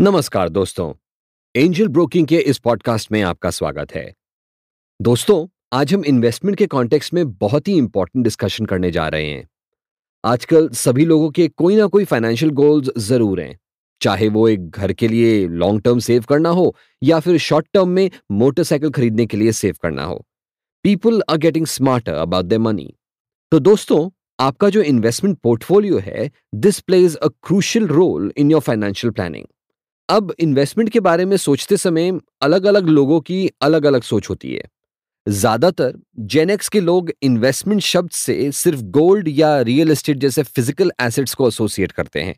नमस्कार दोस्तों। Angel broking के इस पॉडकास्ट में आपका स्वागत है। दोस्तों, आज हम इन्वेस्टमेंट के कॉन्टेक्स्ट में बहुत ही इंपॉर्टेंट डिस्कशन करने जा रहे हैं। आजकल सभी लोगों के कोई ना कोई फाइनेंशियल गोल्स ज़रूर हैं। चाहे वो एक घर के लिए लॉन्ग टर्म सेव करना हो या फिर शॉर्ट टर्म में मोटरसाइकिल खरीदने के लिए सेव करना हो। People are getting smarter about the money. तो दोस्तों, आपका जो इन्वेस्टमेंट पोर्टफोलियो है, this plays a crucial role in your financial planning. अब इन्वेस्टमेंट के बारे में सोचते समय अलग अलग लोगों की अलग अलग सोच होती है। ज़्यादातर जेनेक्स के लोग इन्वेस्टमेंट शब्द से सिर्फ़ गोल्ड या रियल एस्टेट जैसे फ़िज़िकल एसेट्स को एसोसिएट करते हैं।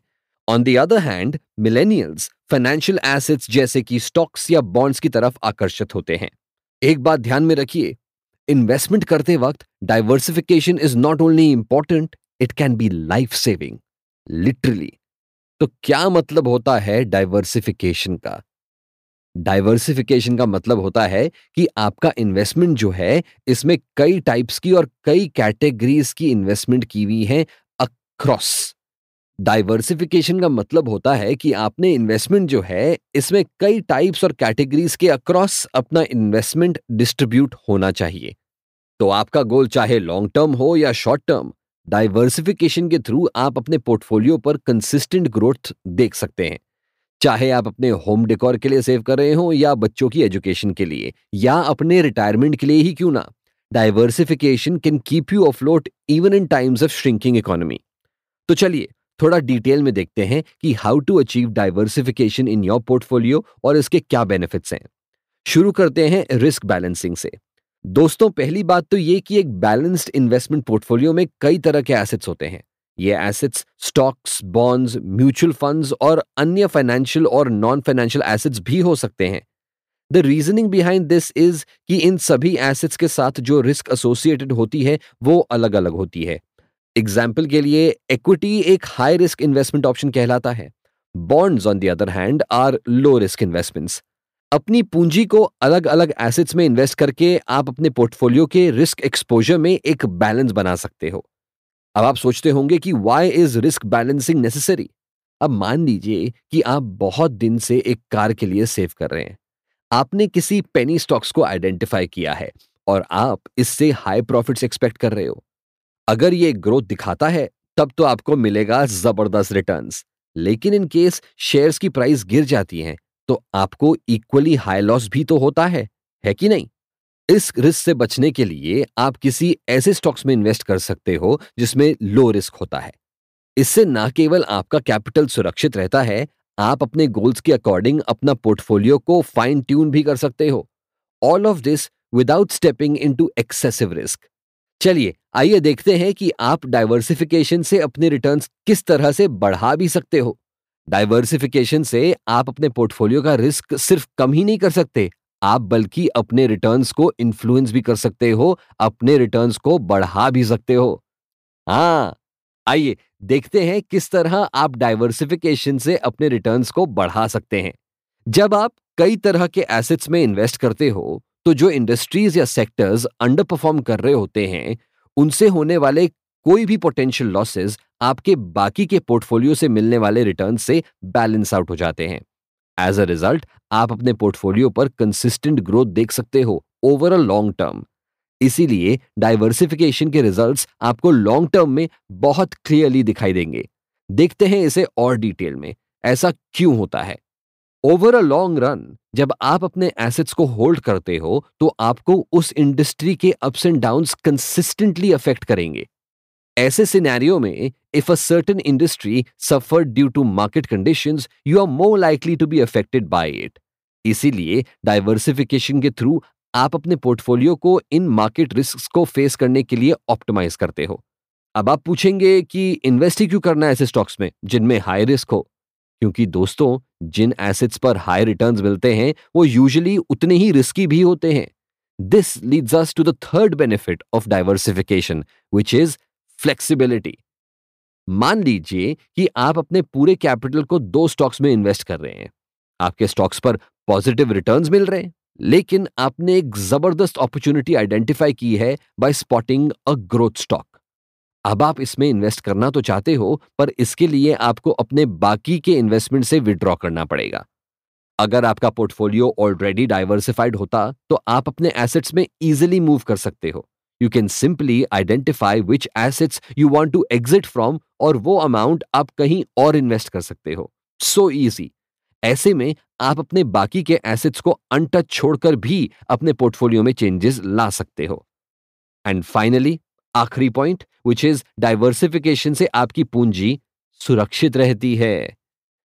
On the other hand millennials financial assets जैसे कि स्टॉक्स या बॉन्ड्स की तरफ़ आकर्षित होते हैं। एक बात ध्यान में रखिए इन्वेस्टमेंट करते वक्त diversification is not only important it can be life saving literally तो क्या मतलब होता है डाइवर्सिफिकेशन का? डाइवर्सिफिकेशन का मतलब होता है कि आपका इन्वेस्टमेंट जो है, इसमें कई टाइप्स की और कई कैटेगरीज की इन्वेस्टमेंट की हुई है अक्रॉस डाइवर्सिफिकेशन का मतलब होता है कि आपने इन्वेस्टमेंट जो है, इसमें कई टाइप्स और कैटेगरीज के अक्रॉस अपना इन्वेस्टमेंट डिस्ट्रीब्यूट होना चाहिए। तो आपका गोल चाहे लॉन्ग टर्म हो या शॉर्ट टर्म डाइवर्सिफिकेशन के थ्रू आप अपने पोर्टफोलियो पर कंसिस्टेंट ग्रोथ देख सकते हैं। चाहे आप अपने होम डेकोर के लिए सेव कर रहे हो या बच्चों की एजुकेशन के लिए, या अपने रिटायरमेंट के लिए ही क्यों ना diversification can keep you afloat even in times of shrinking economy तो चलिए, थोड़ा डिटेल में देखते हैं कि how to achieve diversification in your portfolio और इसके क्या बेनिफिट्स हैं। शुरू करते हैं रिस्क बैलेंसिंग से। दोस्तों, पहली बात तो ये कि एक बैलेंस्ड इन्वेस्टमेंट पोर्टफोलियो में कई तरह के एसेट्स होते हैं। ये assets stocks bonds mutual funds और अन्य फाइनेंशियल और नॉन फाइनेंशियल एसेट्स भी हो सकते हैं। The reasoning behind this is कि इन सभी एसेट्स के साथ जो रिस्क एसोसिएटेड होती है, वो अलग अलग होती है। एग्ज़ाम्पल के लिए इक्विटी एक हाई रिस्क इन्वेस्टमेंट ऑप्शन कहलाता है। Bonds on the other hand are low risk investments अपनी पूंजी को अलग अलग एसेट्स में इन्वेस्ट करके आप अपने पोर्टफोलियो के रिस्क एक्सपोजर में एक बैलेंस बना सकते हो। अब आप सोचते होंगे कि why is risk balancing necessary अब मान लीजिए कि आप बहुत दिन से एक कार के लिए सेव कर रहे हैं। आपने किसी पेनी स्टॉक्स को आइडेंटिफाई किया है और आप इससे हाई प्रॉफिट्स एक्सपेक्ट कर रहे हो। अगर ये ग्रोथ दिखाता है, तब तो आपको मिलेगा ज़बरदस्त रिटर्न्स लेकिन इन केस शेयर्स की प्राइस गिर जाती है तो आपको इक्वली हाई लॉस भी तो होता है है कि नहीं? इस रिस्क से बचने के लिए आप किसी ऐसे स्टॉक्स में इन्वेस्ट कर सकते हो जिसमें लो रिस्क होता है। इससे ना केवल आपका कैपिटल सुरक्षित रहता है, आप अपने गोल्स के अकॉर्डिंग अपना पोर्टफोलियो को फाइन ट्यून भी कर सकते हो। All of this without stepping in excessive risk चलिए, आइए देखते हैं कि आप डाइवर्सिफिकेशन से अपने रिटर्न्स किस तरह से बढ़ा भी सकते हो। डाइवर्सिफिकेशन से आप अपने पोर्टफोलियो का रिस्क सिर्फ़ कम ही नहीं कर सकते। आप बल्कि अपने रिटर्न्स को इन्फ्लुएंस भी कर सकते हो, अपने रिटर्न्स को बढ़ा भी सकते हो। हाँ आइए देखते हैं किस तरह आप डाइवर्सिफिकेशन से अपने रिटर्न्स को बढ़ा सकते हैं। जब आप कई तरह के एसेट्स में इन्वेस्ट करते हो तो जो इंडस्ट्रीज़ या सेक्टर्स अंडर परफॉर्म कर रहे होते हैं, उनसे होने वाले कोई भी पोटेंशियल लॉसेस आपके बाकी के पोर्टफोलियो से मिलने वाले रिटर्न से बैलेंस आउट हो जाते हैं। एज अ रिज़ल्ट आप अपने पोर्टफोलियो पर कंसिस्टेंट ग्रोथ देख सकते हो ओवर अ लॉन्ग टर्म इसीलिए डाइवर्सिफिकेशन के रिजल्ट्स आपको लॉन्ग टर्म में बहुत क्लियरली दिखाई देंगे। देखते हैं इसे और डिटेल में। ऐसा क्यों होता है? ओवर अ लॉन्ग रन जब आप अपने एसेट्स को होल्ड करते हो तो आपको उस इंडस्ट्री के ups and downs consistently affect करेंगे। ऐसे सिनेरियो में if a certain industry suffer due to market conditions you are more likely to be affected by it इसीलिए डाइवर्सिफिकेशन के थ्रू आप अपने पोर्टफोलियो को इन मार्केट रिस्क को फेस करने के लिए ऑप्टिमाइज करते हो। अब आप पूछेंगे कि इन्वेस्ट ही क्यों करना है ऐसे स्टॉक्स में, जिनमें हाई रिस्क हो? क्योंकि दोस्तों, जिन एसेट्स पर हाई रिटर्न्स मिलते हैं, वो यूजुअली उतने ही रिस्की भी होते हैं। This leads us to the third benefit of diversification which is flexibility मान लीजिए कि आप अपने पूरे कैपिटल को दो स्टॉक्स में इन्वेस्ट कर रहे हैं। आपके स्टॉक्स पर पॉजिटिव रिटर्न्स मिल रहे हैं, लेकिन आपने एक ज़बरदस्त अपॉर्चुनिटी आइडेंटिफाई की है by spotting a growth stock अब आप इसमें इन्वेस्ट करना तो चाहते हो, पर इसके लिए आपको अपने बाकी के इन्वेस्टमेंट से विड्रॉ करना पड़ेगा। अगर आपका पोर्टफोलियो ऑलरेडी डाइवर्सिफाइड होता तो आप अपने एसेट्स में इजिली मूव कर सकते हो। You can simply identify which assets you want to exit from और वो अमाउंट आप कहीं और इन्वेस्ट कर सकते हो। सो so इजी ऐसे में आप अपने बाकी के एसेट्स को अनटच छोड़कर भी अपने पोर्टफोलियो में चेंजेस ला सकते हो। एंड फाइनली आखिरी पॉइंट विच इज़ डाइवर्सिफिकेशन से आपकी पूंजी सुरक्षित रहती है।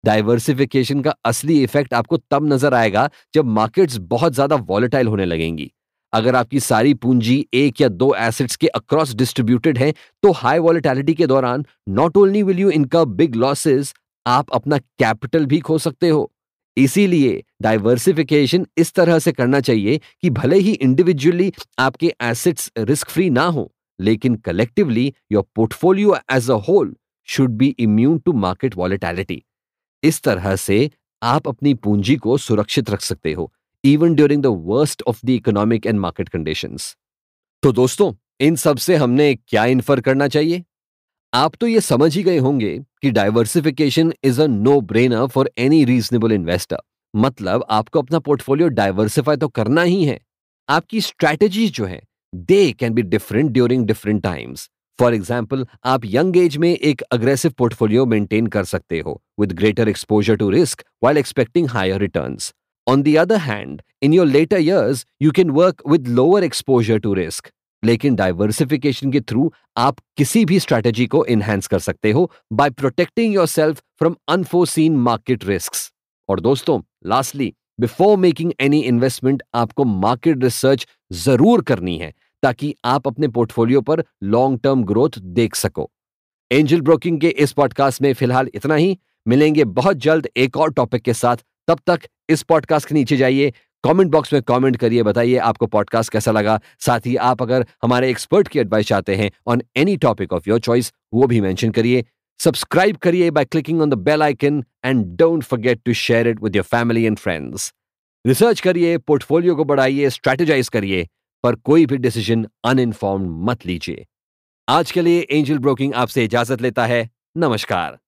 डाइवर्सिफिकेशन का असली इफ़ेक्ट आपको तब नज़र आएगा जब मार्केट्स बहुत ज़्यादा वॉलेटाइल होने लगेंगी। अगर आपकी सारी पूंजी एक या दो एसेट्स के अक्रॉस डिस्ट्रीब्यूटेड है तो हाई वॉलिटैलिटी के दौरान not only will you incur big losses आप अपना कैपिटल भी खो सकते हो। इसीलिए डाइवर्सिफिकेशन इस तरह से करना चाहिए कि भले ही इंडिविजुअली आपके एसेट्स रिस्क फ्री ना हो, लेकिन collectively your portfolio as a whole should be immune to market volatility इस तरह से आप अपनी पूंजी को सुरक्षित रख सकते हो। Even during the worst of the economic and market conditions तो दोस्तों, इन सबसे हमने क्या इन्फर करना चाहिए? आप तो ये समझ ही गए होंगे कि diversification is a no brainer for any reasonable investor मतलब आपको अपना पोर्टफोलियो डाइवर्सिफाई तो करना ही है। आपकी स्ट्रैटेजी जो है they can be different during different times for example आप यंग एज में एक अग्रेसिव पोर्टफोलियो मेंटेन कर सकते हो with greater exposure to risk while expecting higher returns on the other hand in your later years you can work with lower exposure to risk लेकिन diversification के through आप किसी भी स्ट्रैटेजी को enhance कर सकते हो by protecting yourself from unforeseen market risk और दोस्तों lastly before making any investment आपको मार्केट रिसर्च ज़रूर करनी है ताकि आप अपने पोर्टफोलियो पर लॉन्ग टर्म ग्रोथ देख सको। एंजल ब्रोकिंग के इस पॉडकास्ट में फ़िलहाल इतना ही। मिलेंगे बहुत जल्द एक और टॉपिक के साथ। तब तक इस पॉडकास्ट के नीचे जाइए। कमेंट बॉक्स में कमेंट करिए, बताइए आपको पॉडकास्ट कैसा लगा। साथ ही आप अगर हमारे एक्सपर्ट की एडवाइस चाहते हैं on any topic of your choice वो भी मेंशन करिए। सब्सक्राइब करिए by clicking on the bell icon and don't forget to share it with your family and friends research करिए पोर्टफोलियो को बढ़ाइए स्ट्रेटेजाइज करिए, पर कोई भी डिसीज़न अनइन्फॉर्म्ड मत लीजिए। आज के लिए एंजल ब्रोकिंग आपसे इजाज़त लेता है। नमस्कार।